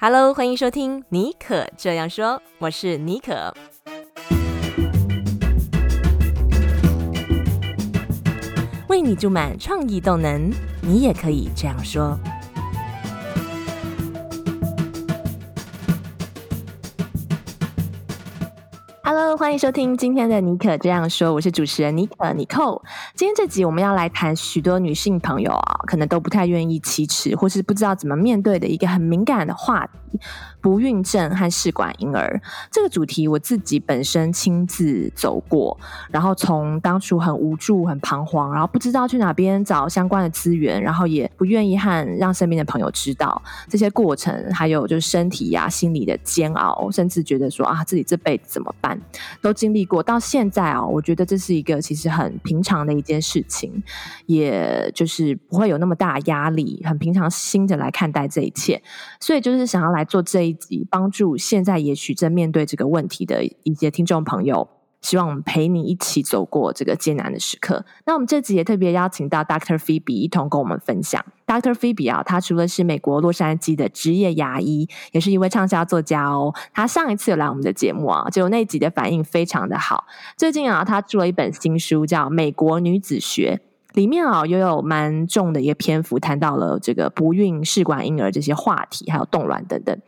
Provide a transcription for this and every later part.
Hello，欢迎收听妮可这样说，我是妮可。为你注满创意动能，你也可以这样说。欢迎收听今天的妮可这样说，我是主持人尼可妮蔻。今天这集我们要来谈许多女性朋友啊，可能都不太愿意启齿，或是不知道怎么面对的一个很敏感的话题。不孕症和试管婴儿这个主题，我自己本身亲自走过，然后从当初很无助、很彷徨，然后不知道去哪边找相关的资源，然后也不愿意和让身边的朋友知道这些过程，还有就是身体呀、心理的煎熬，甚至觉得说啊，自己这辈子怎么办，都经历过。到现在啊，我觉得这是一个其实很平常的一件事情，也就是不会有那么大压力，很平常心的来看待这一切。所以就是想要来做这一。集帮助现在也许正面对这个问题的一些听众朋友，希望我们陪你一起走过这个艰难的时刻。那我们这集也特别邀请到 Dr. Phoebe 一同跟我们分享。Dr. Phoebe 啊，他除了是美国洛杉矶的职业牙医，也是一位畅销作家哦。他上一次有来我们的节目啊，就那集的反应非常的好。最近啊，他出了一本新书，叫《美国女子学》。里面啊，又有蛮重的一个篇幅谈到了这个不孕、试管婴儿这些话题，还有冻卵等等。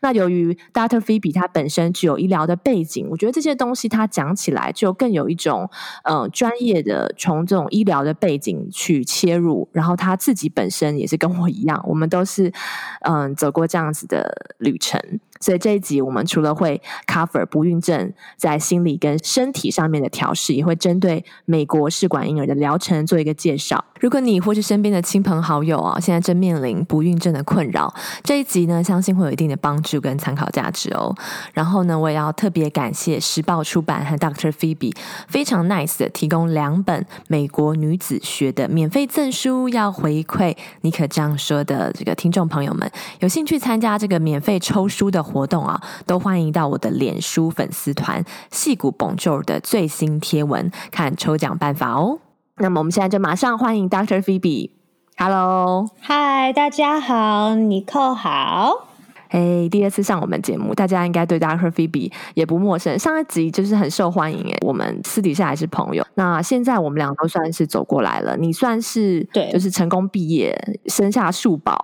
那由于 Dr. Phoebe 他本身具有医疗的背景，我觉得这些东西他讲起来就更有一种嗯、呃、专业的从这种医疗的背景去切入。然后他自己本身也是跟我一样，我们都是嗯、走过这样子的旅程。所以这一集我们除了会 cover 不孕症在心理跟身体上面的调试，也会针对美国试管婴儿的疗程做一个介绍。如果你或是身边的亲朋好友啊，现在正面临不孕症的困扰，这一集呢，相信会有一定的帮助跟参考价值哦。然后呢，我也要特别感谢时报出版和 Dr. Phoebe 非常 nice 的提供两本美国女子学的免费赠书，要回馈尼可这样说的这个听众朋友们，有兴趣参加这个免费抽书的活动啊，都欢迎到我的脸书粉丝团“戏骨 Bonjour” 的最新贴文看抽奖办法哦。那么我们现在就马上欢迎 Dr. Phoebe。Hello，嗨，大家好，尼寇好。哎，hey, 第二次上我们节目，大家应该对 Dr. Phoebe 也不陌生。上一集就是很受欢迎，哎，我们私底下还是朋友。那现在我们俩都算是走过来了。你算是对，就是成功毕业，生下数宝。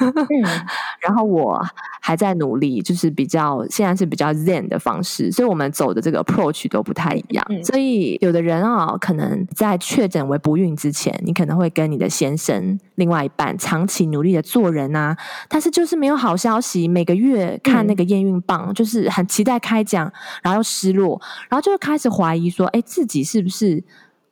嗯、然后我还在努力，就是比较现在是比较 Zen 的方式，所以我们走的这个 approach 都不太一样。嗯、所以有的人啊、哦，可能在确诊为不孕之前，你可能会跟你的先生、另外一半长期努力的做人啊，但是就是没有好消息。每个月看那个验孕棒，嗯、就是很期待开奖，然后又失落，然后就会开始怀疑说：“哎，自己是不是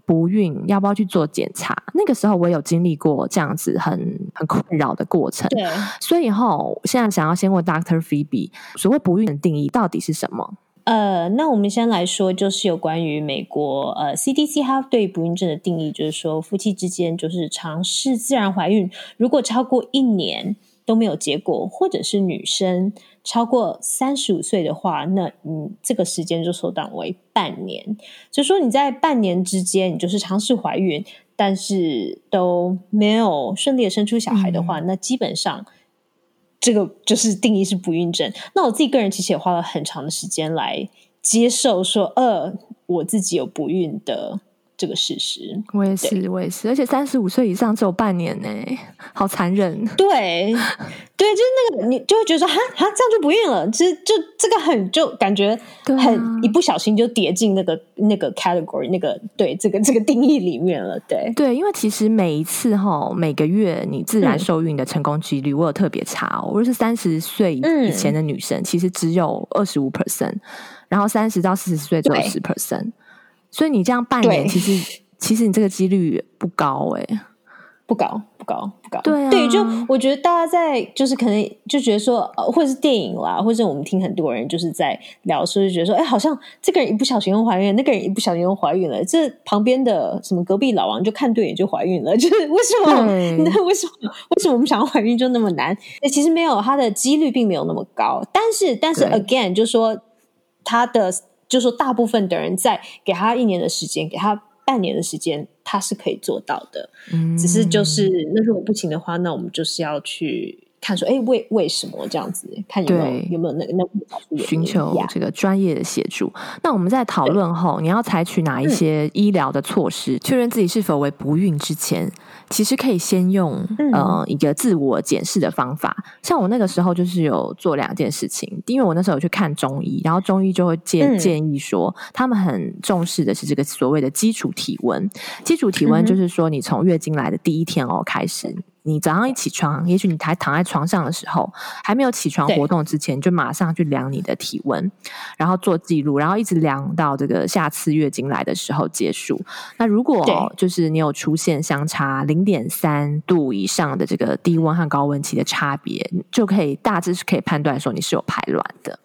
不孕？要不要去做检查？”那个时候我有经历过这样子很很困扰的过程。对，所以哈，现在想要先问 Dr. Phoebe，所谓不孕的定义到底是什么？呃，那我们先来说，就是有关于美国呃 CDC 它对不孕症的定义，就是说夫妻之间就是尝试自然怀孕，如果超过一年。都没有结果，或者是女生超过三十五岁的话，那你，这个时间就缩短为半年。就说你在半年之间，你就是尝试怀孕，但是都没有顺利的生出小孩的话，嗯、那基本上这个就是定义是不孕症。那我自己个人其实也花了很长的时间来接受说，呃，我自己有不孕的。这个事实，我也是，我也是，而且三十五岁以上只有半年呢，好残忍。对，对，就是那个，你就会觉得说，哈，哈，这样就不孕了，其实就这个很，就感觉很一不小心就跌进那个那个 category，那个对这个这个定义里面了。对，对，因为其实每一次哈，每个月你自然受孕的成功几率，我有特别查哦。我是三十岁以前的女生，嗯、其实只有二十五 percent，然后三十到四十岁只有十 percent。所以你这样半年，其实其实你这个几率不高哎、欸，不高不高不高。对啊，对，就我觉得大家在就是可能就觉得说，或者是电影啦，或者我们听很多人就是在聊，所以就觉得说，哎，好像这个人一不小心又怀孕，那个人一不小心又怀孕了，这旁边的什么隔壁老王就看对眼就怀孕了，就是为什么？对那为什么？为什么我们想要怀孕就那么难？哎，其实没有，他的几率并没有那么高。但是，但是，again，就是说他的。就说，大部分的人在给他一年的时间，给他半年的时间，他是可以做到的。嗯，只是就是，那如果不行的话，那我们就是要去看说，哎，为为什么这样子？看有没有有没有那个那寻求这个专业的协助。那我们在讨论后，你要采取哪一些医疗的措施，嗯、确认自己是否为不孕之前，其实可以先用、嗯、呃一个自我检视的方法。像我那个时候就是有做两件事情，因为我那时候有去看中医，然后中医就会建、嗯、建议说，他们很重视的是这个所谓的基础体温。基础体温就是说，你从月经来的第一天哦开始。你早上一起床，也许你还躺在床上的时候，还没有起床活动之前，就马上去量你的体温，然后做记录，然后一直量到这个下次月经来的时候结束。那如果就是你有出现相差零点三度以上的这个低温和高温期的差别，就可以大致是可以判断说你是有排卵的。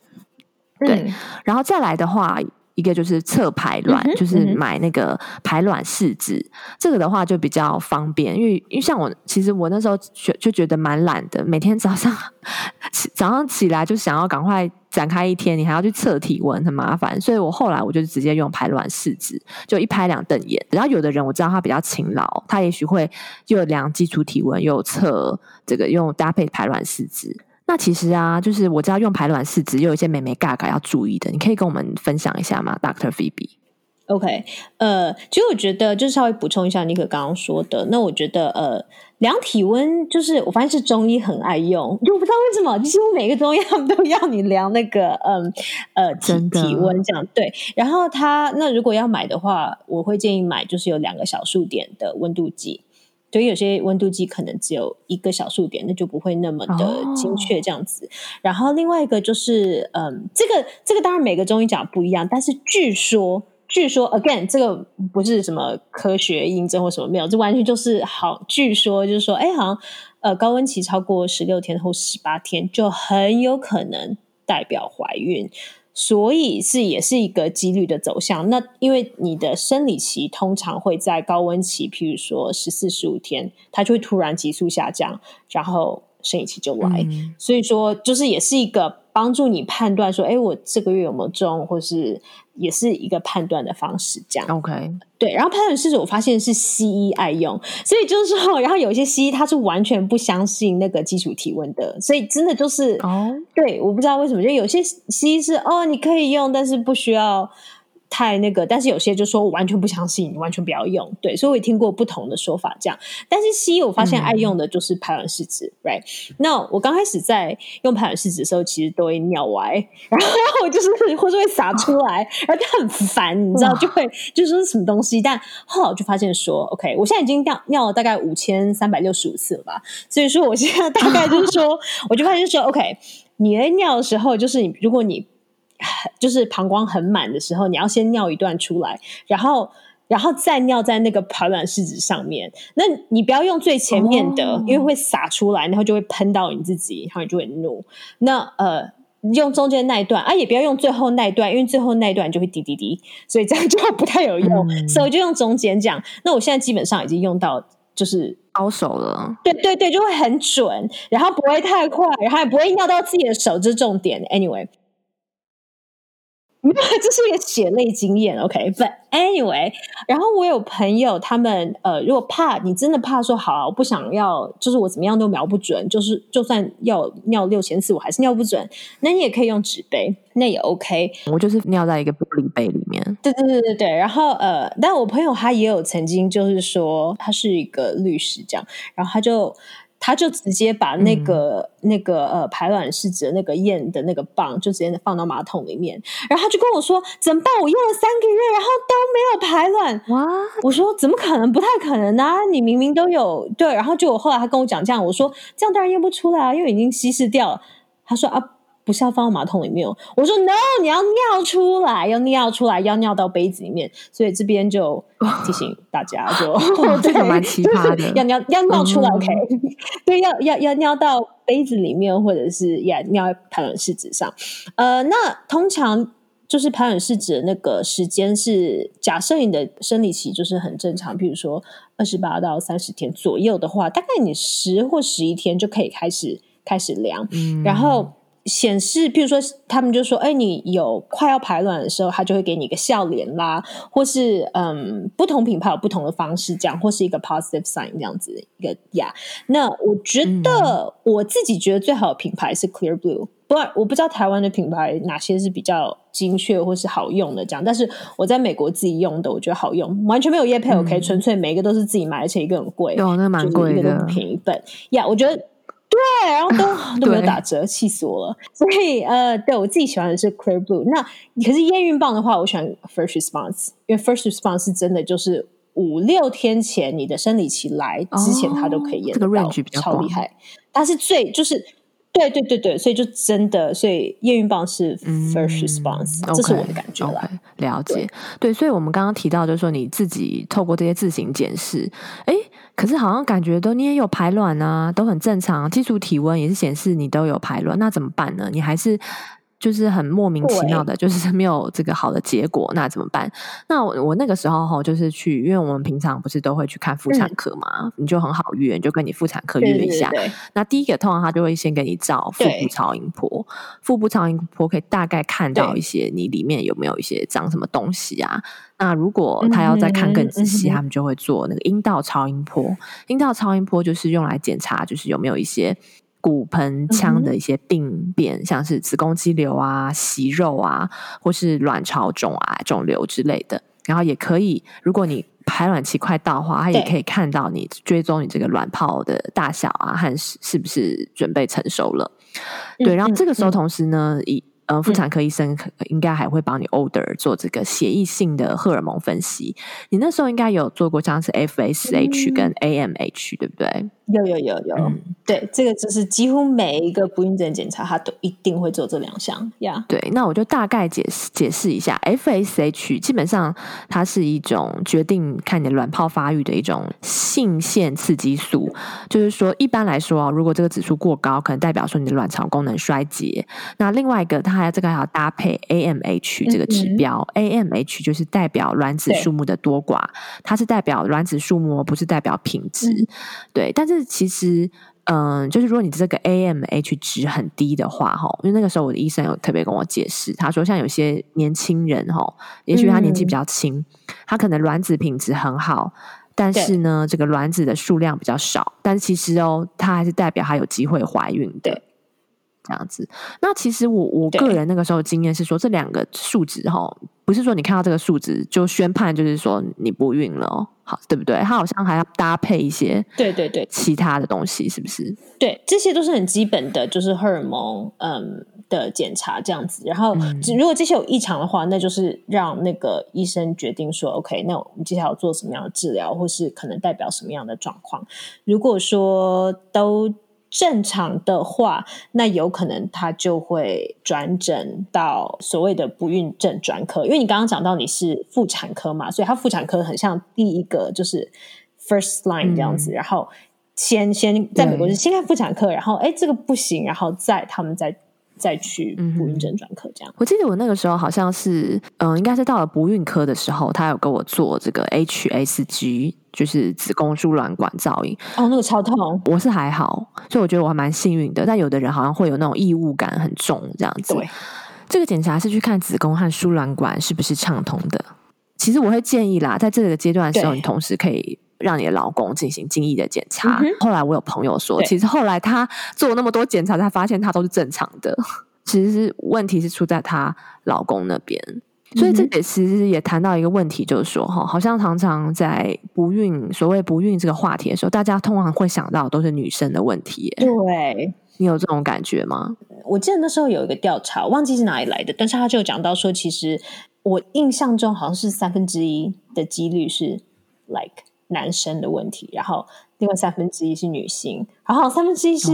对，嗯、然后再来的话。一个就是测排卵，嗯、就是买那个排卵试纸，嗯、这个的话就比较方便，因为因为像我，其实我那时候就就觉得蛮懒的，每天早上 早上起来就想要赶快展开一天，你还要去测体温，很麻烦，所以我后来我就直接用排卵试纸，就一拍两瞪眼。然后有的人我知道他比较勤劳，他也许会又量基础体温，又测这个用搭配排卵试纸。那其实啊，就是我知道用排卵试纸有一些美眉嘎嘎要注意的，你可以跟我们分享一下吗，Dr. Phoebe？OK，呃，其实我觉得就是稍微补充一下尼可刚刚说的。那我觉得呃，量体温就是我发现是中医很爱用，就我不知道为什么，几乎每个中医 他们都要你量那个嗯呃体体温这样。对，然后他那如果要买的话，我会建议买就是有两个小数点的温度计。所以有些温度计可能只有一个小数点，那就不会那么的精确这样子。Oh. 然后另外一个就是，嗯，这个这个当然每个中医讲不一样，但是据说据说 again 这个不是什么科学印证或什么没有，这完全就是好，据说就是说，哎，好像呃高温期超过十六天或十八天，就很有可能代表怀孕。所以是也是一个几率的走向。那因为你的生理期通常会在高温期，譬如说十四、十五天，它就会突然急速下降，然后生理期就来。嗯、所以说，就是也是一个帮助你判断说，哎，我这个月有没有中，或是。也是一个判断的方式，这样 OK 对。然后判断试纸，我发现是西医爱用，所以就是说，然后有一些西医他是完全不相信那个基础体温的，所以真的就是哦，oh. 对，我不知道为什么，就有些西医是哦，你可以用，但是不需要。太那个，但是有些就说我完全不相信，你完全不要用。对，所以我也听过不同的说法，这样。但是西医我发现爱用的就是排卵试纸、嗯、，right？那我刚开始在用排卵试纸的时候，其实都会尿歪，然后我就是或者会洒出来，哦、然后就很烦，你知道，就会就说是什么东西。但后来我就发现说，OK，我现在已经尿尿了大概五千三百六十五次了吧，所以说我现在大概就是说，我就发现说，OK，你在尿的时候，就是你如果你。就是膀胱很满的时候，你要先尿一段出来，然后，然后再尿在那个排卵试纸上面。那你不要用最前面的，哦、因为会洒出来，然后就会喷到你自己，然后你就会怒。那呃，用中间那一段啊，也不要用最后那一段，因为最后那一段就会滴滴滴，所以这样就不太有用。嗯、所以我就用中间这样。那我现在基本上已经用到就是高手了，对对对，就会很准，然后不会太快，然后也不会尿到自己的手，这是重点。Anyway。这是一个血泪经验，OK，But、okay? anyway，然后我有朋友，他们呃，如果怕你真的怕说好，我不想要，就是我怎么样都瞄不准，就是就算要尿六千次，我还是尿不准，那你也可以用纸杯，那也 OK。我就是尿在一个玻璃杯里面。对对对对对。然后呃，但我朋友他也有曾经就是说，他是一个律师这样，然后他就。他就直接把那个、嗯、那个呃排卵试纸的那个验的那个棒，就直接放到马桶里面，然后他就跟我说：“怎么办？我用了三个月，然后都没有排卵。”哇！我说：“怎么可能？不太可能啊！你明明都有对。”然后就我后来他跟我讲这样，我说：“这样当然验不出来啊，因为已经稀释掉了。”他说：“啊。”不是要放到马桶里面哦，我说 no，你要尿出来，要尿出来，要尿到杯子里面。所以这边就提醒大家，就这个蛮奇葩的，要尿要尿出来，OK？对，要要要尿到杯子里面，或者是要尿在排卵试纸上。呃，那通常就是排卵试纸的那个时间是，假设你的生理期就是很正常，比如说二十八到三十天左右的话，大概你十或十一天就可以开始开始量，嗯、然后。显示，譬如说，他们就说，哎，你有快要排卵的时候，他就会给你一个笑脸啦，或是嗯，不同品牌有不同的方式这样，或是一个 positive sign 这样子一个呀。那我觉得我自己觉得最好的品牌是 Clear Blue，不，我不知道台湾的品牌哪些是比较精确或是好用的这样，但是我在美国自己用的，我觉得好用，完全没有业配，OK，纯粹每一个都是自己买，而且一个很贵，哦，那蛮贵的，一个都不便宜本呀，我觉得。对，然后都都没有打折，气死我了。所以呃，对我自己喜欢的是 Clear Blue。那可是验孕棒的话，我喜欢 First Response，因为 First Response 是真的就是五六天前你的生理期来之前，它都可以验到，哦，这个 range 比较超厉害。它是最就是对对对对，所以就真的，所以验孕棒是 First Response，嗯，这是我的感觉了。Okay, okay, 了解，对，对，所以我们刚刚提到，就是说你自己透过这些自行检视，哎。可是好像感觉都你也有排卵啊，都很正常，基础体温也是显示你都有排卵，那怎么办呢？你还是就是很莫名其妙的，就是没有这个好的结果，那怎么办？那我我那个时候哈，就是去，因为我们平常不是都会去看妇产科嘛，嗯、你就很好约，你就跟你妇产科约一下。对对对对，那第一个通常他就会先给你照腹部超音波，腹部超音波可以大概看到一些你里面有没有一些长什么东西啊。那如果他要再看更仔细，嗯、他们就会做那个阴道超音波。阴道超音波就是用来检查，就是有没有一些骨盆腔的一些病变，嗯、像是子宫肌瘤啊、息肉啊，或是卵巢肿癌、肿瘤之类的。然后也可以，如果你排卵期快到的话，它也可以看到你追踪你这个卵泡的大小啊，和是是不是准备成熟了。嗯、对，然后这个时候同时呢，以呃，妇产科医生应该还会帮你 order 做这个协议性的荷尔蒙分析。你那时候应该有做过像是 FSH 跟 AMH，、嗯、对不对？有有有有，嗯、对，这个就是几乎每一个不孕症检查，它都一定会做这两项呀。Yeah. 对，那我就大概解释解释一下，FSH 基本上它是一种决定看你的卵泡发育的一种性腺刺激素，就是说一般来说啊，如果这个指数过高，可能代表说你的卵巢功能衰竭。那另外一个，它还这个还要搭配 AMH 这个指标、嗯嗯，AMH 就是代表卵子数目的多寡，它是代表卵子数目，不是代表品质。嗯、对，但是。是其实，嗯、呃，就是如果你这个 AMH 值很低的话，哈，因为那个时候我的医生有特别跟我解释，他说像有些年轻人，哈，也许他年纪比较轻，嗯、他可能卵子品质很好，但是呢，这个卵子的数量比较少，但其实哦，他还是代表他有机会怀孕的。这样子，那其实我我个人那个时候经验是说，这两个数值哈，不是说你看到这个数值就宣判，就是说你不孕了，好，对不对？它好像还要搭配一些对对对其他的东西，是不是？对，这些都是很基本的，就是荷尔蒙嗯的检查这样子。然后如果这些有异常的话，那就是让那个医生决定说，OK，那我们接下来要做什么样的治疗，或是可能代表什么样的状况。如果说都。正常的话，那有可能他就会转诊到所谓的不孕症专科，因为你刚刚讲到你是妇产科嘛，所以他妇产科很像第一个就是 first line 这样子，嗯、然后先先在美国是先看妇产科，然后哎这个不行，然后再他们再再去不孕症专科这样。我记得我那个时候好像是嗯，应该是到了不孕科的时候，他有给我做这个 HSG。就是子宫输卵管造影哦，那个超痛。我是还好，所以我觉得我还蛮幸运的。但有的人好像会有那种异物感很重这样子。对，这个检查是去看子宫和输卵管是不是畅通的。其实我会建议啦，在这个阶段的时候，你同时可以让你的老公进行精液的检查。后来我有朋友说，其实后来他做那么多检查，才发现他都是正常的。其实是问题是出在他老公那边。所以这也其实也谈到一个问题，就是说哈，好像常常在不孕，所谓不孕这个话题的时候，大家通常会想到都是女生的问题。对，你有这种感觉吗？我记得那时候有一个调查，忘记是哪里来的，但是他就讲到说，其实我印象中好像是三分之一的几率是 like 男生的问题，然后另外三分之一是女性，然后三分之一是。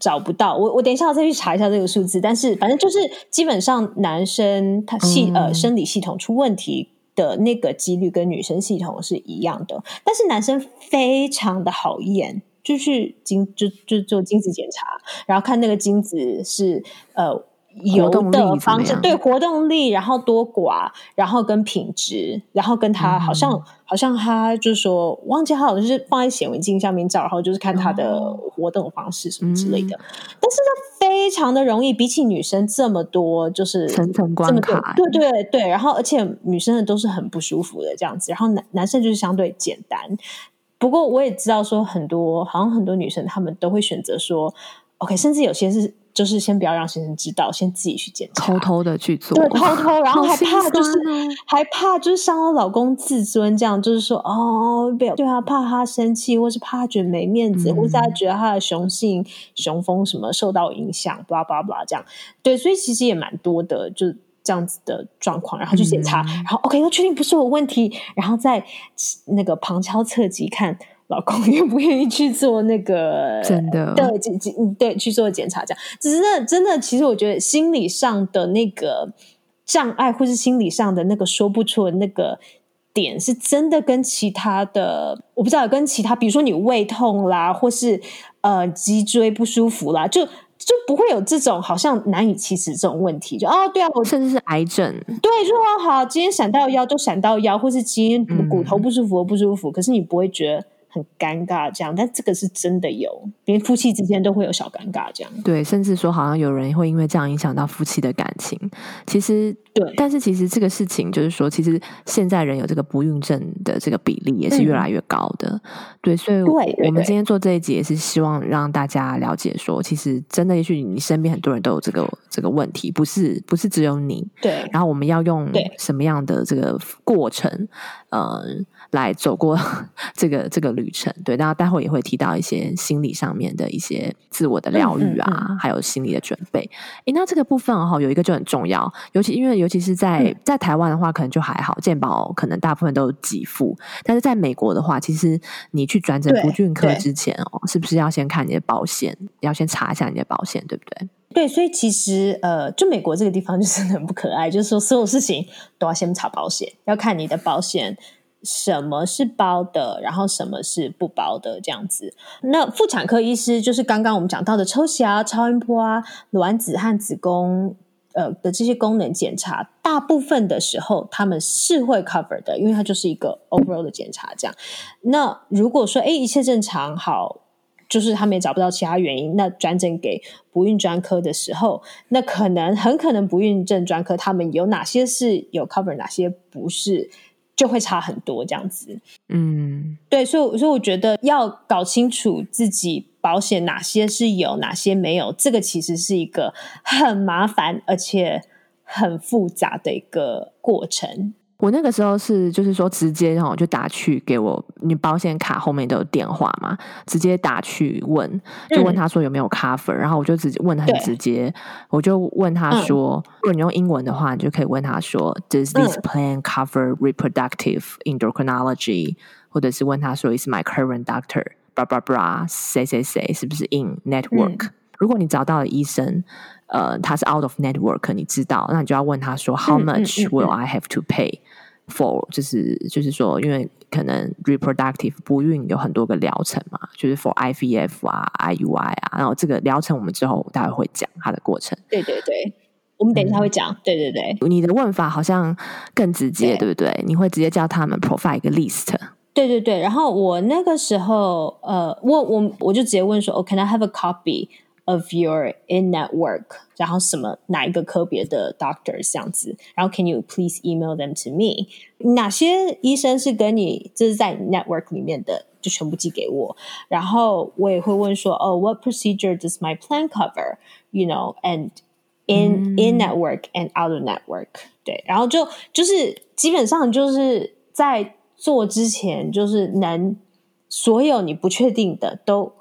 哦找不到我，我等一下我再去查一下这个数字。但是反正就是基本上男生他系呃生理系统出问题的那个几率跟女生系统是一样的。但是男生非常的好验，就去精就就做精子检查，然后看那个精子是呃油的方式，对活动力，然后多寡，然后跟品质，然后跟他好像、嗯、好像他就是说，忘记他好像是放在显微镜下面照，然后就是看他的活动方式什么之类的。嗯、但是他，非常的容易，比起女生这么多，就是层层关卡，对对对。然后而且女生的都是很不舒服的这样子，然后男男生就是相对简单。不过我也知道说很多，好像很多女生她们都会选择说，OK，甚至有些是。就是先不要让先生知道，先自己去检查，偷偷的去做，对，偷偷，然后还怕就是还怕就是伤了老公自尊，这样就是说哦，不要对啊，怕他生气，或是怕他觉得没面子，嗯、或是他觉得他的雄性雄风什么受到影响，巴拉巴拉巴拉这样，对，所以其实也蛮多的，就这样子的状况，然后去检查，嗯、然后 OK，那确定不是我问题，然后再那个旁敲侧击看。老公愿不愿意去做那个？真的对，去做检查，这样只是那真的，其实我觉得心理上的那个障碍，或是心理上的那个说不出的那个点，是真的跟其他的，我不知道跟其他，比如说你胃痛啦，或是呃脊椎不舒服啦，就就不会有这种好像难以启齿这种问题。就哦，对啊，我甚至是癌症，对，就说好，今天闪到腰就闪到腰，或是今天骨头不舒服不舒服，嗯、可是你不会觉得。很尴尬，这样，但这个是真的有，连夫妻之间都会有小尴尬，这样。对，甚至说好像有人会因为这样影响到夫妻的感情。其实，对，但是其实这个事情就是说，其实现在人有这个不孕症的这个比例也是越来越高的。嗯、对，所以我们今天做这一集也是希望让大家了解说，其实真的，也许你身边很多人都有这个这个问题，不是不是只有你。对。然后我们要用什么样的这个过程？呃。来走过 这个这个旅程，对，然后待会也会提到一些心理上面的一些自我的疗愈啊，嗯嗯嗯、还有心理的准备。诶，那这个部分哈、哦，有一个就很重要，尤其因为尤其是在、嗯、在台湾的话，可能就还好，健保可能大部分都有给付，但是在美国的话，其实你去转诊不孕科之前哦，是不是要先看你的保险，要先查一下你的保险，对不对？对，所以其实呃，就美国这个地方 就是很不可爱，就是说所有事情都要先查保险，要看你的保险。什么是包的，然后什么是不包的，这样子。那妇产科医师就是刚刚我们讲到的抽血啊、超音波啊、卵子和子宫呃的这些功能检查，大部分的时候他们是会 cover 的，因为它就是一个 overall 的检查。这样，那如果说哎一切正常，好，就是他们也找不到其他原因，那转诊给不孕专科的时候，那可能很可能不孕症专科他们有哪些是有 cover，哪些不是。就会差很多，这样子。嗯，对，所以所以我觉得要搞清楚自己保险哪些是有，哪些没有，这个其实是一个很麻烦而且很复杂的一个过程。我那个时候是，就是说直接然后就打去给我，你保险卡后面都有电话嘛，直接打去问，就问他说有没有 cover，、嗯、然后我就直接问很直接，我就问他说，嗯、如果你用英文的话，你就可以问他说，Does this plan cover reproductive endocrinology？、嗯、或者是问他说，Is my current doctor，blah blah blah，谁谁谁是不是 in network？、嗯、如果你找到了医生。呃，他是 out of network，你知道，那你就要问他说，How much will I have to pay for？就是就是说，因为可能 reproductive 不孕有很多个疗程嘛，就是 for IVF 啊、IUI 啊，然后这个疗程我们之后待会会讲它的过程。对对对，我们等一下会讲。嗯、对对对，你的问法好像更直接，对，对不对？你会直接叫他们 provide 一个 list。对对对，然后我那个时候，呃，我我我就直接问说，Oh，can I have a copy？Of your in network，然后什么哪一个科别的 doctors 这样子，然后 Can you please email them to me？哪些医生是跟你这是在 network 里面的，就全部寄给我。然后我也会问说，哦，What procedure does my plan cover？You know，and in、嗯、in network and out of network。对，然后就就是基本上就是在 做之前，就是能所有你不确定的都。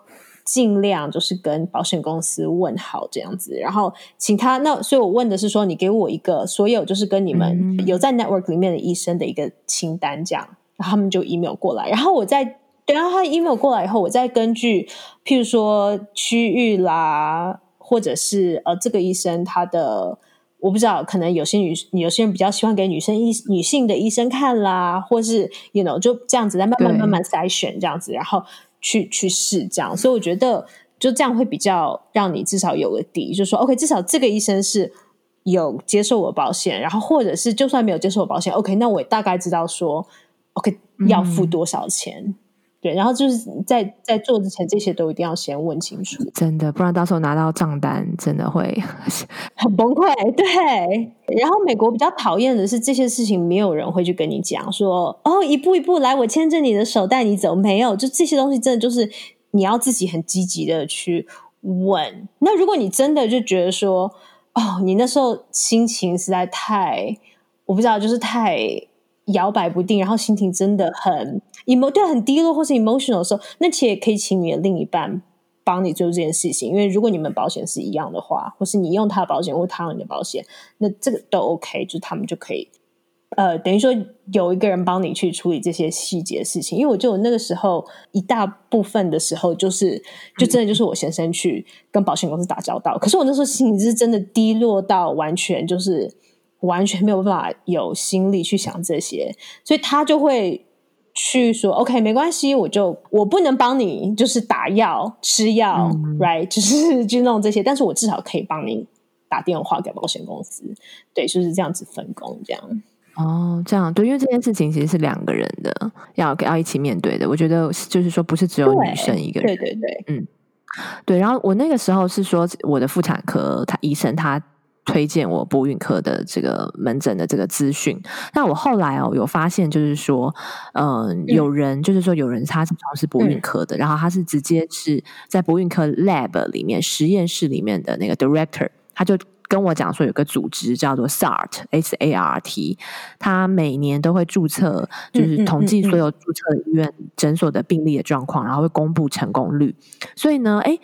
尽量就是跟保险公司问好这样子，然后请他那，所以我问的是说，你给我一个所有就是跟你们有在 network 里面的医生的一个清单，这样，然后他们就 email 过来，然后我再等到他 email 过来以后，我再根据譬如说区域啦，或者是呃这个医生他的我不知道，可能有些女有些人比较喜欢给女生医女性的医生看啦，或是 you know 就这样子再慢慢慢慢筛选这样子，然后。去去试这样，所以我觉得就这样会比较让你至少有个底，就说，OK，至少这个医生是有接受我保险，然后或者是就算没有接受我保险，OK，那我也大概知道说，OK 要付多少钱。嗯对，然后就是在在做之前，这些都一定要先问清楚，真的，不然到时候拿到账单，真的会 很崩溃。对，然后美国比较讨厌的是这些事情，没有人会去跟你讲说，哦，一步一步来，我牵着你的手带你走，没有，就这些东西真的就是你要自己很积极的去问。那如果你真的就觉得说，哦，你那时候心情实在太，我不知道，就是太。摇摆不定，然后心情真的很 emo，对，很低落或是 emotional 的时候，那其实也可以请你的另一半帮你做这件事情。因为如果你们保险是一样的话，或是你用他的保险或他用你的保险，那这个都 OK，就他们就可以，呃，等于说有一个人帮你去处理这些细节事情。因为我就那个时候一大部分的时候，就是就真的就是我先生去跟保险公司打交道，可是我那时候心情是真的低落到完全就是。完全没有办法有心力去想这些，所以他就会去说：“OK，没关系，我就我不能帮你，就是打药、吃药、嗯、，right，就是去弄这些，但是我至少可以帮你打电话给保险公司，对，就是这样子分工，这样。哦，这样对，因为这件事情其实是两个人的，要要一起面对的。我觉得就是说，不是只有女生一个人，对对对，嗯，对。然后我那个时候是说，我的妇产科他医生他。推荐我不孕科的这个门诊的这个资讯。那我后来哦有发现，就是说，嗯、呃，有人就是说有人他是从事不孕科的，嗯、然后他是直接是在不孕科 lab 里面实验室里面的那个 director，他就跟我讲说，有个组织叫做 SART S A R T，他每年都会注册，就是统计所有注册医院诊所的病例的状况，然后会公布成功率。所以呢，哎。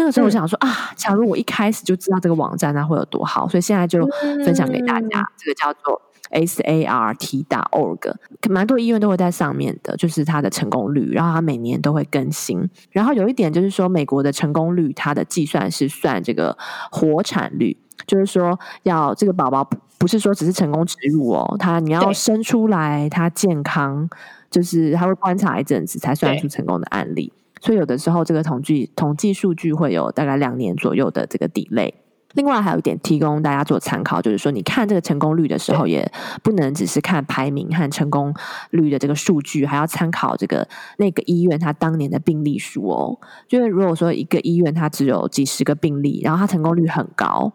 那个时候我想说、嗯、啊，假如我一开始就知道这个网站，那会有多好。所以现在就分享给大家，嗯、这个叫做 S A R T 打 org，蛮多医院都会在上面的，就是它的成功率，然后它每年都会更新。然后有一点就是说，美国的成功率，它的计算是算这个活产率，就是说要这个宝宝不是说只是成功植入哦，它你要生出来，它健康，就是它会观察一阵子才算出成功的案例。所以有的时候这个统计统计数据会有大概两年左右的这个 delay。另外还有一点提供大家做参考，就是说你看这个成功率的时候，也不能只是看排名和成功率的这个数据，还要参考这个那个医院它当年的病例数哦。就是如果说一个医院它只有几十个病例，然后它成功率很高。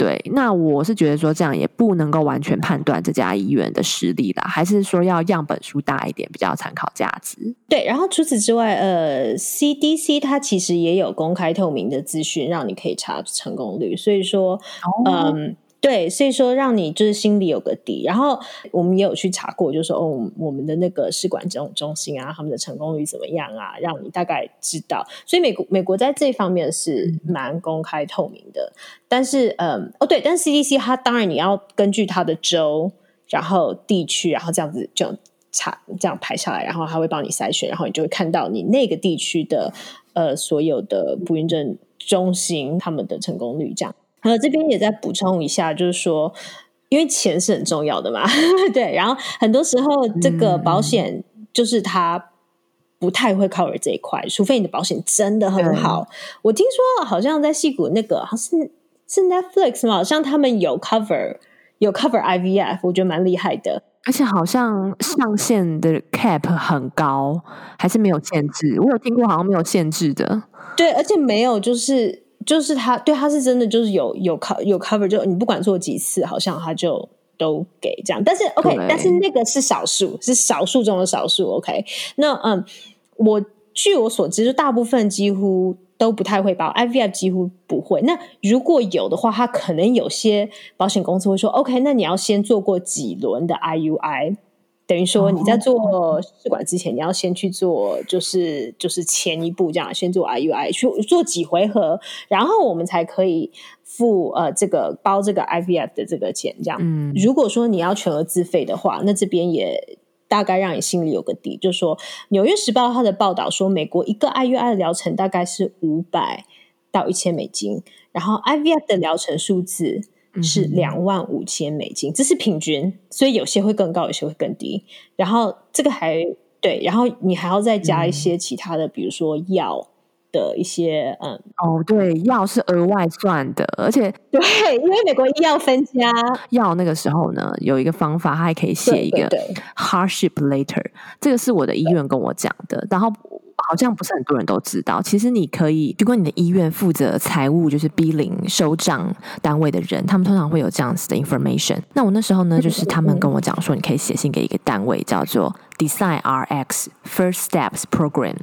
对，那我是觉得说这样也不能够完全判断这家医院的实力啦，还是说要样本数大一点比较参考价值。对，然后除此之外，呃，CDC 它其实也有公开透明的资讯，让你可以查成功率，所以说，嗯、对，所以说让你就是心里有个底，然后我们也有去查过，就是说哦，我们的那个试管这种中心啊，他们的成功率怎么样啊？让你大概知道。所以美国美国在这方面是蛮公开透明的，但是嗯，哦对，但 CDC 它当然你要根据它的州，然后地区，然后这样子就查这样排下来，然后它会帮你筛选，然后你就会看到你那个地区的呃所有的不孕症中心他们的成功率这样。呃，这边也再补充一下，就是说，因为钱是很重要的嘛，对。然后很多时候，这个保险就是它不太会 cover 这一块，嗯、除非你的保险真的很好。嗯、我听说好像在戏谷那个，好像是是 Netflix 嘛，好像他们有 cover 有 cover IVF，我觉得蛮厉害的。而且好像上限的 cap 很高，还是没有限制？我有听过，好像没有限制的。对，而且没有就是。就是他，对，他是真的，就是有有 cover 有 cover，就你不管做几次，好像他就都给这样。但是 OK，但是那个是少数，是少数中的少数。OK，那嗯，我据我所知，就大部分几乎都不太会包 IVF，几乎不会。那如果有的话，他可能有些保险公司会说，OK，那你要先做过几轮的 IUI。等于说你在做试管之前，你要先去做，就是就是前一步这样，先做 IUI，去做几回合，然后我们才可以付呃这个包这个 IVF 的这个钱。这样，嗯，如果说你要全额自费的话，那这边也大概让你心里有个底，就是说《纽约时报》它的报道说，美国一个 IUI 的疗程大概是五百到一千美金，然后 IVF 的疗程数字。是两万五千美金，这是平均，所以有些会更高，有些会更低。然后这个还对，然后你还要再加一些其他的，嗯、比如说药，的一些嗯，哦，对，药是额外算的，而且 对，因为美国医药分家，药那个时候呢，有一个方法，他还可以写一个 hardship letter，这个是我的医院跟我讲的，然后好像不是很多人都知道，其实你可以，如果你的医院负责财务，就是 billing 收账单位的人，他们通常会有这样子的 information。那我那时候呢，就是他们跟我讲说，你可以写信给一个单位，叫做 Design RX First Steps Program。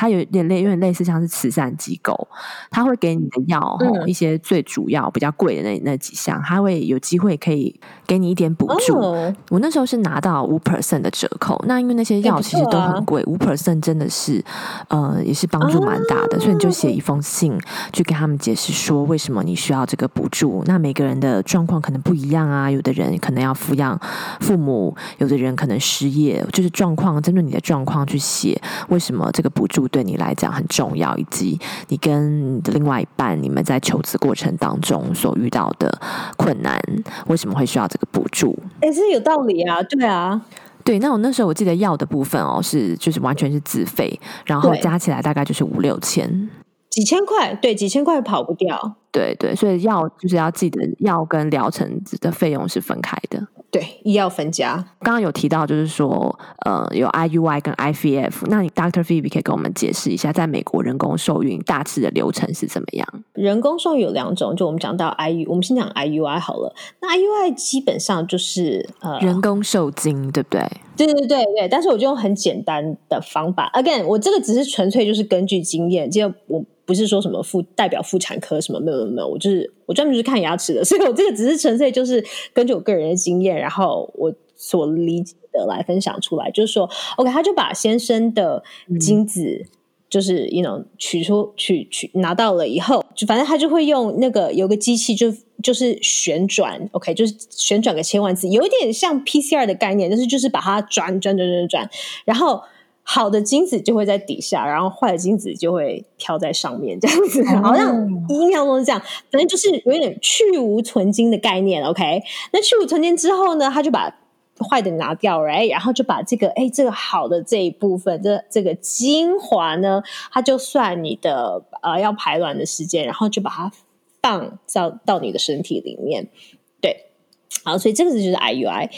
它有点类，有点类似像是慈善机构，他会给你的药，嗯、一些最主要比较贵的那那几项，他会有机会可以给你一点补助。哦、我那时候是拿到五 percent 的折扣，那因为那些药其实都很贵，五 percent 真的是呃也是帮助蛮大的，哦、所以你就写一封信去跟他们解释说为什么你需要这个补助。那每个人的状况可能不一样啊，有的人可能要抚养父母，有的人可能失业，就是状况针对你的状况去写为什么这个补助。对你来讲很重要，以及你跟你的另外一半，你们在求职过程当中所遇到的困难，为什么会需要这个补助？哎，这有道理啊，对啊，对。那我那时候我记得要的部分哦，是就是完全是自费，然后加起来大概就是五六千，几千块，对，几千块跑不掉。对对，所以药就是要记得药跟疗程的费用是分开的。对，医药分家。刚刚有提到，就是说，呃，有 IUI 跟 IVF。那你 Dr. Phoebe 可以跟我们解释一下，在美国人工受孕大致的流程是怎么样？人工受孕有两种，就我们讲到 IU，我们先讲 IUI 好了。那 IUI 基本上就是呃，人工受精，对不对？对对对对。但是我就用很简单的方法，Again，我这个只是纯粹就是根据经验，就我。不是说什么妇代表妇产科什么没有没有没有，我就是我专门就是看牙齿的，所以我这个只是纯粹就是根据我个人的经验，然后我所理解的来分享出来，就是说，OK，他就把先生的精子就是 you know 取出取取拿到了以后，就反正他就会用那个有个机器就就是旋转，OK，就是旋转个千万次，有一点像 PCR 的概念，但是就是把它转转转转转，然后。好的精子就会在底下，然后坏的精子就会飘在上面，这样子，好像印象中是这样。反正就是有点去无存精的概念。OK，那去无存精之后呢，他就把坏的拿掉了，然后就把这个哎，这个好的这一部分，这这个精华呢，它就算你的呃要排卵的时间，然后就把它放到到你的身体里面。对，好，所以这个就是 IUI。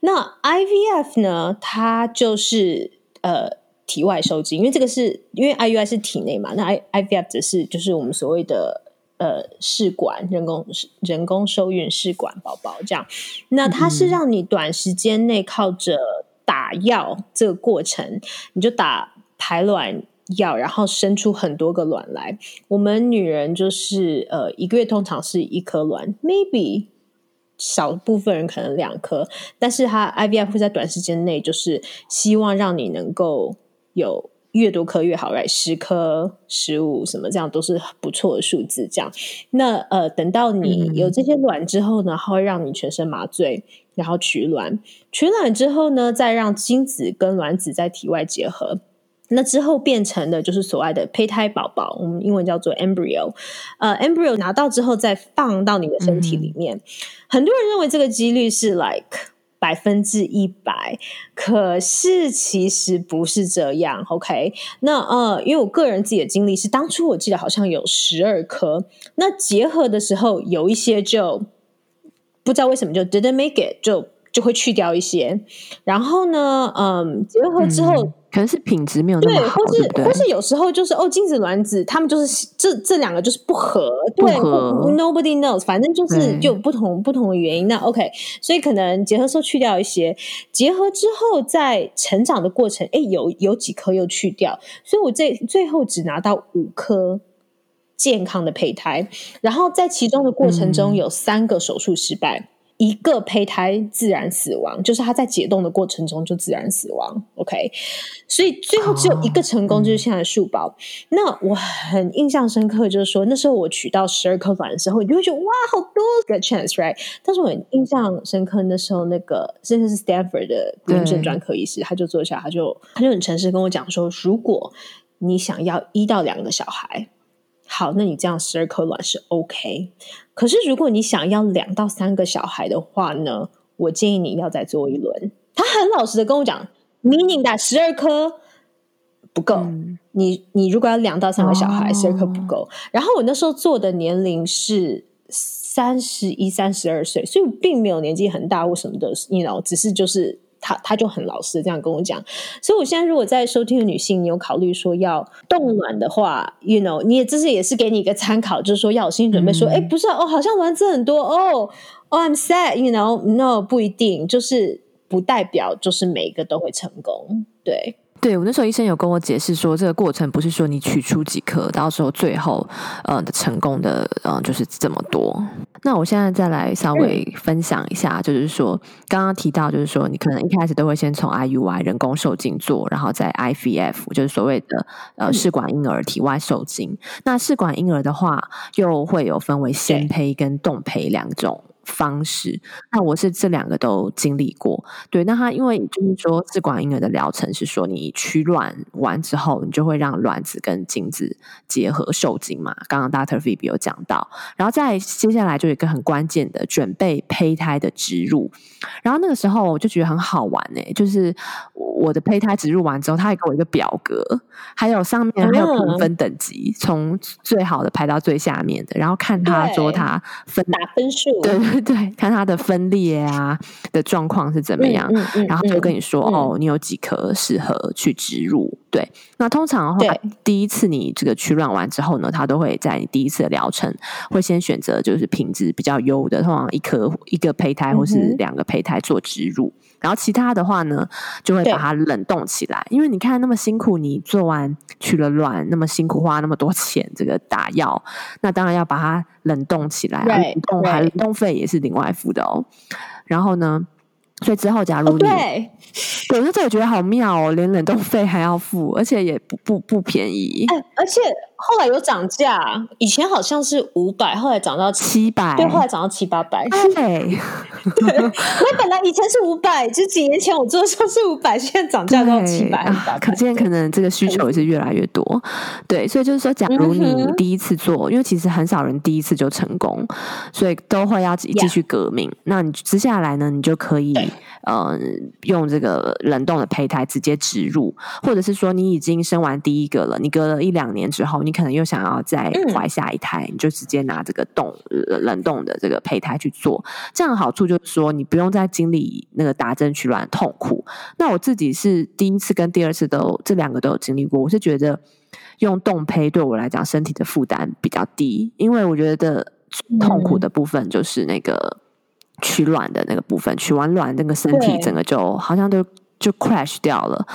那 IVF 呢，它就是。呃，体外受精，因为这个是因为 IUI 是体内嘛，那 I IVF 则是就是我们所谓的呃试管人工人工受孕试管宝宝这样，那它是让你短时间内靠着打药这个过程，嗯、你就打排卵药，然后生出很多个卵来。我们女人就是呃一个月通常是一颗卵，maybe。少部分人可能两颗，但是它 IVF 会在短时间内，就是希望让你能够有越多颗越好，来十颗、十五什么这样都是不错的数字。这样，那呃，等到你有这些卵之后呢，它会让你全身麻醉，然后取卵，取卵之后呢，再让精子跟卵子在体外结合。那之后变成的就是所谓的胚胎宝宝，我们英文叫做 embryo。呃，embryo 拿到之后再放到你的身体里面，嗯、很多人认为这个几率是 like 百分之一百，可是其实不是这样。OK，那呃，因为我个人自己的经历是，当初我记得好像有十二颗，那结合的时候有一些就不知道为什么就 didn't make it，就就会去掉一些，然后呢，嗯，结合之后。可能是品质没有那么好，对，或是或是有时候就是哦，精子卵子他们就是这这两个就是不合，不合对，Nobody knows，反正就是就有不同不同的原因。那 OK，所以可能结合时候去掉一些，结合之后在成长的过程，哎，有有几颗又去掉，所以我这最后只拿到五颗健康的胚胎，然后在其中的过程中有三个手术失败。嗯一个胚胎自然死亡，就是它在解冻的过程中就自然死亡。OK，所以最后只有一个成功，就是现在的数包。那我很印象深刻，就是说那时候我取到十二颗卵的时候，你就会觉得哇，好多个 chance，right？但是我很印象深刻，那时候那个甚至是 Stanford 的癌症专科医师，他就坐下，他就他就很诚实跟我讲说，如果你想要一到两个小孩。好，那你这样十二颗卵是 OK。可是如果你想要两到三个小孩的话呢，我建议你要再做一轮。他很老实的跟我讲，meaning that 十二颗不够。嗯、你你如果要两到三个小孩，十二颗不够。然后我那时候做的年龄是三十一、三十二岁，所以并没有年纪很大或什么的，你知道，只是就是。他他就很老实这样跟我讲，所以我现在如果在收听的女性，你有考虑说要冻卵的话，you know，你也这是也是给你一个参考，就是说要有心理准备说，说、嗯、哎，不是哦，好像丸子很多哦，哦，I'm sad，you know，no，不一定，就是不代表就是每一个都会成功，对。对，我那时候医生有跟我解释说，这个过程不是说你取出几颗，到时候最后呃的成功的呃就是这么多。那我现在再来稍微分享一下，就是说刚刚提到，就是说你可能一开始都会先从 IUI 人工受精做，然后再 IVF，就是所谓的呃试管婴儿体外受精。那试管婴儿的话，又会有分为鲜胚跟冻胚两种。方式，那我是这两个都经历过。对，那他因为就是说，试管婴儿的疗程是说，你取卵完之后，你就会让卵子跟精子结合受精嘛。刚刚 Dr. Phoebe 有讲到，然后再接下来就有一个很关键的准备胚胎的植入。然后那个时候我就觉得很好玩呢、欸，就是我的胚胎植入完之后，他还给我一个表格，还有上面还有评分等级，从最好的排到最下面的，然后看他说他分打分数。对。对，看它的分裂啊的状况是怎么样，嗯嗯嗯、然后就跟你说、嗯、哦，你有几颗适合去植入。对，那通常的话，第一次你这个取卵完之后呢，它都会在你第一次的疗程会先选择就是品质比较优的，通常一颗一个胚胎或是两个胚胎做植入。嗯然后其他的话呢，就会把它冷冻起来，因为你看那么辛苦，你做完取了卵，那么辛苦花那么多钱，这个打药，那当然要把它冷冻起来，冷冻还冷冻费也是另外付的哦。然后呢，所以之后假如你，哦、对，对，那这个觉得好妙哦，连冷冻费还要付，而且也不不不便宜，哎，而且。后来有涨价，以前好像是五百，后来涨到七百，对，后来涨到七八百。对，对，我本来以前是五百，就几年前我做的时候是五百，现在涨价到七百，啊，可见可能这个需求也是越来越多。对，所以就是说，假如你第一次做，因为其实很少人第一次就成功，所以都会要继续革命。那你接下来呢，你就可以呃用这个冷冻的胚胎直接植入，或者是说你已经生完第一个了，你隔了一两年之后，你可能又想要再怀下一胎，嗯、你就直接拿这个冻冷冻的这个胚胎去做。这样的好处就是说，你不用再经历那个打针取卵痛苦。那我自己是第一次跟第二次都这两个都有经历过，我是觉得用冻胚对我来讲身体的负担比较低，因为我觉得痛苦的部分就是那个取卵的那个部分，取完卵那个身体整个就好像都就 crash 掉了。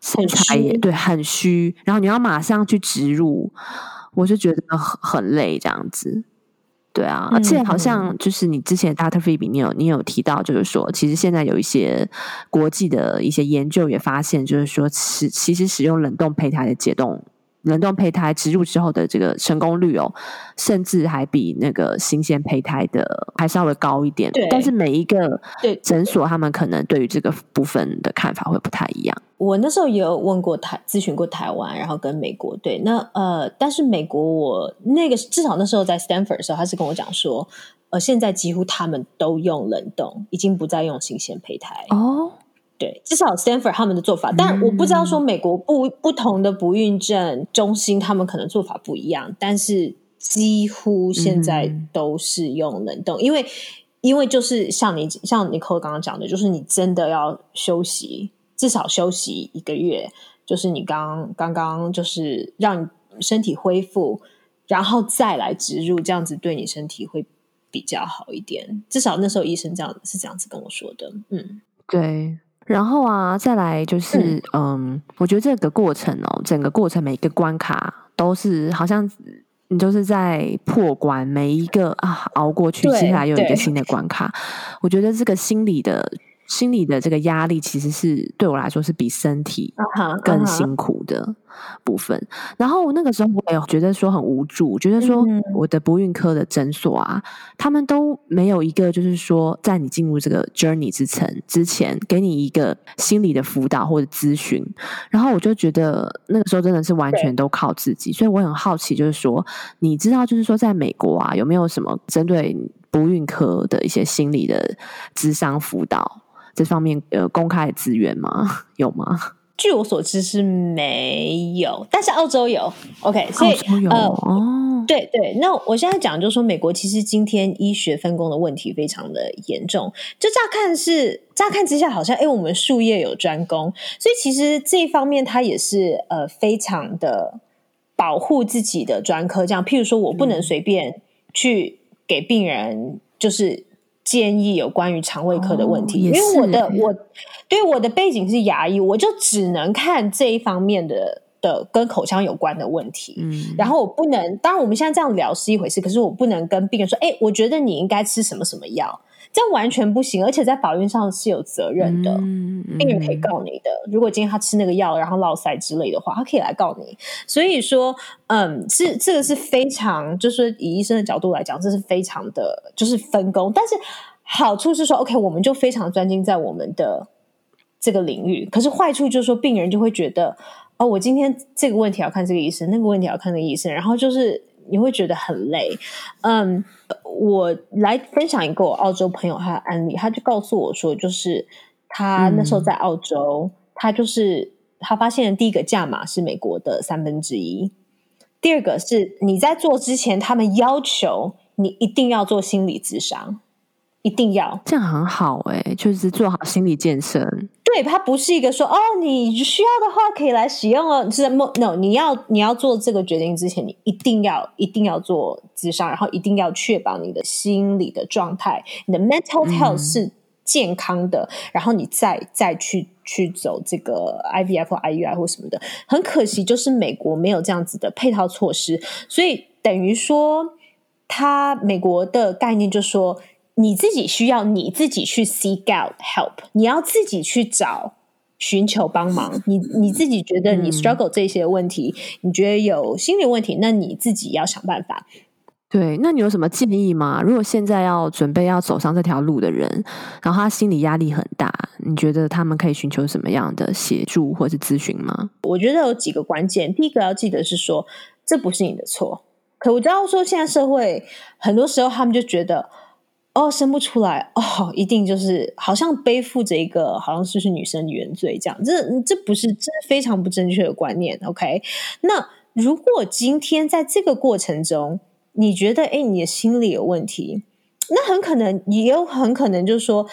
身材也对，很虚，然后你要马上去植入，我就觉得很很累这样子。对啊，而且好像就是你之前 Dr. Phoebe 你有你有提到，就是说，其实现在有一些国际的一些研究也发现，就是说，其其实使用冷冻胚胎的解冻。冷冻胚胎植入之后的这个成功率哦，甚至还比那个新鲜胚胎的还稍微高一点。对，但是每一个诊所他们可能对于这个部分的看法会不太一样。我那时候也有问过台，咨询过台湾，然后跟美国。对，那呃，但是美国我那个至少那时候在 Stanford 的时候，他是跟我讲说，呃，现在几乎他们都用冷冻，已经不再用新鲜胚胎哦。对，至少 Stanford 他们的做法，但我不知道说美国不不同的不孕症中心，他们可能做法不一样，但是几乎现在都是用冷冻，嗯、因为因为就是像你像 Nicole 刚刚讲的，就是你真的要休息，至少休息一个月，就是你刚刚刚就是让你身体恢复，然后再来植入，这样子对你身体会比较好一点。至少那时候医生这样是这样子跟我说的，嗯，对。然后啊，再来就是，嗯，嗯，我觉得这个过程哦，整个过程每一个关卡都是好像你就是在破关，每一个啊熬过去，接下来又有一个新的关卡。我觉得这个心理的。心理的这个压力其实是对我来说是比身体更辛苦的部分。Uh -huh, uh -huh. 然后那个时候我也觉得说很无助，觉得说我的不孕科的诊所啊，他们都没有一个就是说在你进入这个 journey 之程之前，给你一个心理的辅导或者咨询。然后我就觉得那个时候真的是完全都靠自己。所以我很好奇，就是说你知道，就是说在美国啊，有没有什么针对不孕科的一些心理的智商辅导？这方面呃，公开的资源吗？有吗？据我所知是没有，但是澳洲有。OK，所以呃，哦，对对，那我现在讲就是说，美国其实今天医学分工的问题非常的严重。就乍看是乍看之下，好像哎，我们术业有专攻，所以其实这一方面它也是呃非常的保护自己的专科。这样，譬如说我不能随便去给病人就是。建议有关于肠胃科的问题，哦、因为我的我对我的背景是牙医，我就只能看这一方面的的跟口腔有关的问题。嗯，然后我不能，当然我们现在这样聊是一回事，可是我不能跟病人说，哎，我觉得你应该吃什么什么药。这样完全不行，而且在法律上是有责任的，嗯嗯、病人可以告你的。如果今天他吃那个药，然后落塞之类的话，他可以来告你。所以说，嗯，是这个是非常，就是以医生的角度来讲，这是非常的，就是分工。但是好处是说，OK，我们就非常专精在我们的这个领域。可是坏处就是说，病人就会觉得，哦，我今天这个问题要看这个医生，那个问题要看那个医生，然后就是。你会觉得很累，嗯，我来分享一个我澳洲朋友他的案例，他就告诉我说，就是他那时候在澳洲，嗯、他就是他发现的第一个价码是美国的三分之一，第二个是你在做之前，他们要求你一定要做心理咨商。一定要这样很好哎、欸，就是做好心理建设。对，它不是一个说哦，你需要的话可以来使用哦。是 no，你要你要做这个决定之前，你一定要一定要做智商，然后一定要确保你的心理的状态，你的 mental health 是健康的，嗯、然后你再再去去走这个 IVF 或 IUI 或什么的。很可惜，就是美国没有这样子的配套措施，所以等于说，他美国的概念就是说。你自己需要你自己去 seek out help，你要自己去找寻求帮忙。你 你自己觉得你 struggle 这些问题，嗯、你觉得有心理问题，那你自己要想办法。对，那你有什么建议吗？如果现在要准备要走上这条路的人，然后他心理压力很大，你觉得他们可以寻求什么样的协助或是咨询吗？我觉得有几个关键，第一个要记得是说，这不是你的错。可我知道说，现在社会很多时候他们就觉得。哦，生不出来哦，一定就是好像背负着一个好像是是女生原罪这样，这这不是这非常不正确的观念。OK，那如果今天在这个过程中，你觉得诶你的心理有问题，那很可能也有很可能就是说，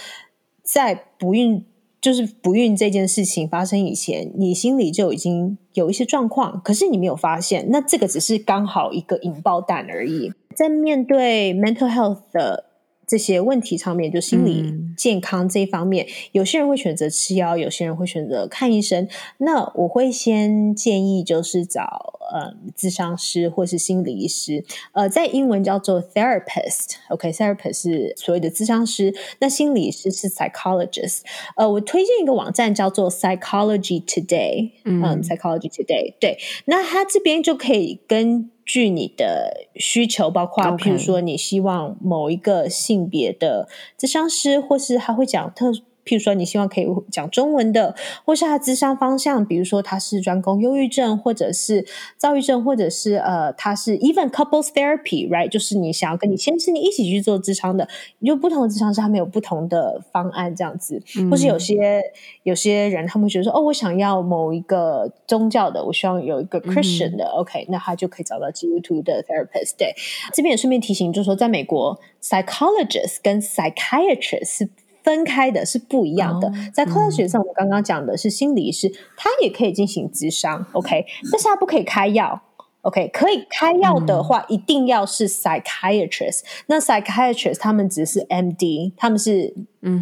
在不孕就是不孕这件事情发生以前，你心里就已经有一些状况，可是你没有发现，那这个只是刚好一个引爆弹而已。在面对 mental health 的。这些问题上面，就心理健康这一方面，嗯、有些人会选择吃药，有些人会选择看医生。那我会先建议就是找呃咨商师或是心理医师，呃，在英文叫做 therapist。OK，therapist、okay, 是所谓的咨商师，那心理医师是 psychologist。呃，我推荐一个网站叫做 Psychology Today，嗯，嗯，Psychology Today。对，那他这边就可以跟。据你的需求，包括譬如说，你希望某一个性别的咨商师，或是他会讲特。譬如说，你希望可以讲中文的，或是他咨商方向，比如说他是专攻忧郁症，或者是躁郁症，或者是呃，他是 even couples therapy，right？就是你想要跟你先生你一起去做咨商的，就不同的咨商是他们有不同的方案这样子，嗯、或是有些有些人他们会觉得说，哦，我想要某一个宗教的，我希望有一个 Christian 的、嗯、OK，那他就可以找到基督徒的 therapist。对，这边也顺便提醒，就是说，在美国，psychologist 跟 psychiatrist 分开的是不一样的，在科学上，我们刚刚讲的是心理师，他也可以进行咨商，OK，但是他不可以开药，OK，可以开药的话，一定要是 psychiatrist。那 psychiatrist 他们只是 MD，他们是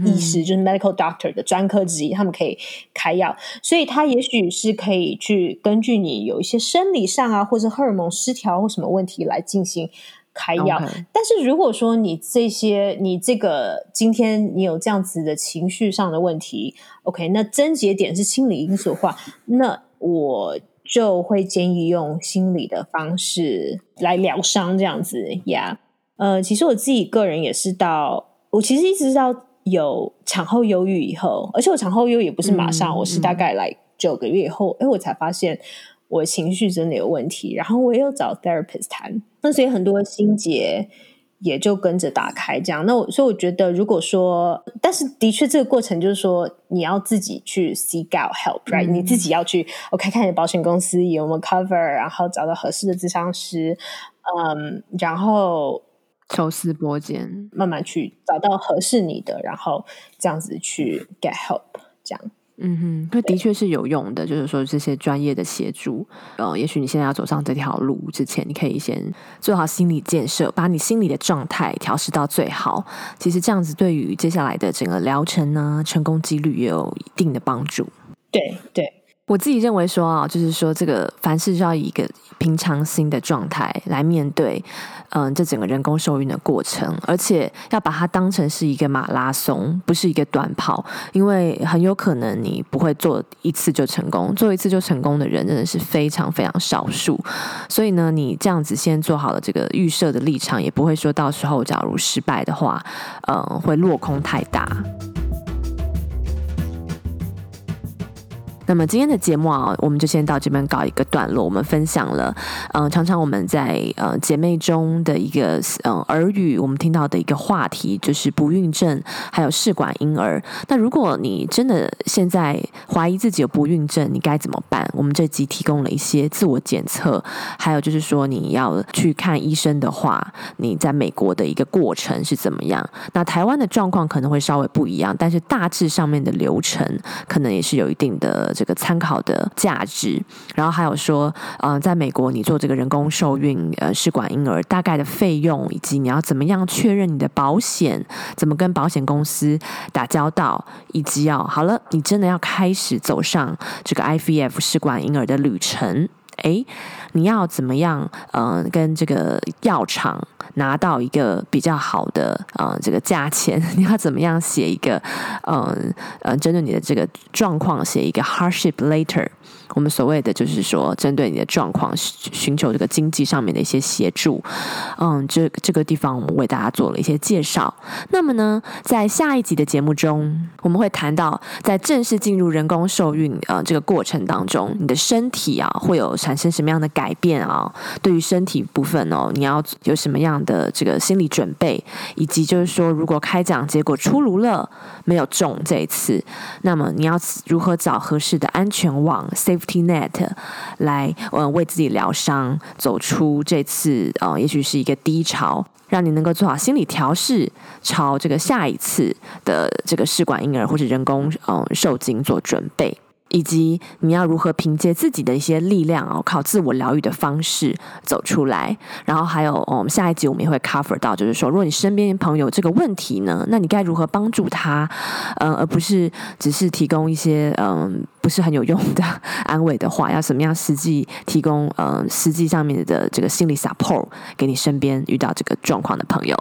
医师，就是 medical doctor 的专科之一，他们可以开药，所以他也许是可以去根据你有一些生理上啊，或者荷尔蒙失调或什么问题来进行。开药，Okay. 但是如果说你这些，你这个今天你有这样子的情绪上的问题，OK，那症结点是心理因素的话，那我就会建议用心理的方式来疗伤，这样子呀。Yeah. 呃，其实我自己个人也是到，我其实一直到有产后忧郁以后，而且我产后忧郁也不是马上，嗯、我是大概来九个月以后，哎、嗯，我才发现。我情绪真的有问题，然后我也有找 therapist 谈，那所以很多心结也就跟着打开这样。那我所以我觉得，如果说，但是的确这个过程就是说，你要自己去 seek out help，right？、嗯、你自己要去，OK，看你的保险公司有没有 cover，然后找到合适的咨商师，嗯，然后抽丝剥茧，慢慢去找到合适你的，然后这样子去 get help，这样。嗯哼，那的确是有用的。就是说，这些专业的协助，呃，也许你现在要走上这条路之前，你可以先做好心理建设，把你心理的状态调试到最好。其实这样子对于接下来的整个疗程呢，成功几率也有一定的帮助。对对。我自己认为说啊，就是说这个凡事就要以一个平常心的状态来面对，嗯，这整个人工受孕的过程，而且要把它当成是一个马拉松，不是一个短跑，因为很有可能你不会做一次就成功，做一次就成功的人真的是非常非常少数，所以呢，你这样子先做好了这个预设的立场，也不会说到时候假如失败的话，嗯，会落空太大。那么今天的节目啊，我们就先到这边告一个段落。我们分享了，嗯、常常我们在呃姐妹中的一个嗯、耳语，我们听到的一个话题就是不孕症，还有试管婴儿。那如果你真的现在怀疑自己有不孕症，你该怎么办？我们这集提供了一些自我检测，还有就是说你要去看医生的话，你在美国的一个过程是怎么样？那台湾的状况可能会稍微不一样，但是大致上面的流程可能也是有一定的。这个参考的价值，然后还有说，嗯、在美国你做这个人工受孕呃试管婴儿大概的费用，以及你要怎么样确认你的保险，怎么跟保险公司打交道，以及要好了，你真的要开始走上这个 IVF 试管婴儿的旅程，诶，你要怎么样？嗯、呃，跟这个药厂拿到一个比较好的呃这个价钱，你要怎么样写一个嗯呃针对你的这个状况写一个 hardship letter。我们所谓的就是说，针对你的状况，寻求这个经济上面的一些协助。嗯，这这个地方我们为大家做了一些介绍。那么呢，在下一集的节目中，我们会谈到在正式进入人工受孕呃这个过程当中，你的身体啊会有产生什么样的改改变啊？对于身体部分哦，你要有什么样的这个心理准备？以及就是说，如果开奖结果出炉了，没有中这一次，那么你要如何找合适的安全网 safety net 来呃为自己疗伤，走出这次呃也许是一个低潮，让你能够做好心理调试，朝这个下一次的这个试管婴儿或者人工呃受精做准备。以及你要如何凭借自己的一些力量哦，靠自我疗愈的方式走出来。然后还有，我们下一集我们也会 cover 到，就是说，如果你身边朋友这个问题呢，那你该如何帮助他？嗯，而不是只是提供一些嗯。不是很有用的 安慰的话，要怎么样实际提供呃实际上面的这个心理 support 给你身边遇到这个状况的朋友。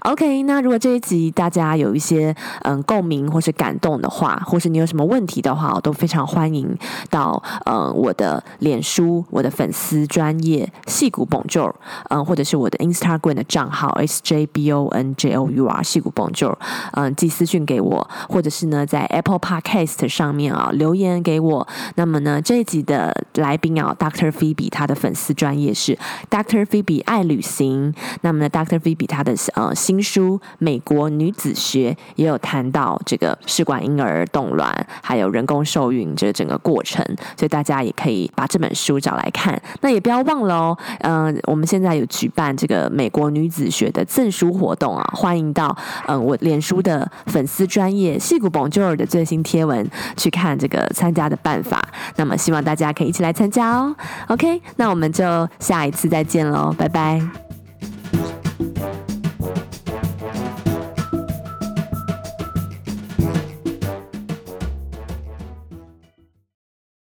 OK，那如果这一集大家有一些嗯、共鸣或是感动的话，或是你有什么问题的话，我都非常欢迎到呃我的脸书、我的粉丝专业戏骨 Bonjour，嗯，或者是我的 Instagram 的账号 S J B O N J O U R 矽谷 Bonjour，嗯，寄私讯给我，或者是呢在 Apple Podcast 上面啊留言。给我，那么呢，这一集的来宾啊，Dr. Phoebe，他的粉丝专业是 Dr. Phoebe 爱旅行。那么呢，Dr. Phoebe 他的呃新书《美国女子学》也有谈到这个试管婴儿冻卵，还有人工受孕这整个过程，所以大家也可以把这本书找来看。那也不要忘了哦，嗯、我们现在有举办这个《美国女子学》的赠书活动啊，欢迎到嗯、我脸书的粉丝专页矽谷 Bonjour 的最新贴文去看这个。参加的办法。那么希望大家可以一起来参加哦。Ok 那我们就下一次再见喽拜拜。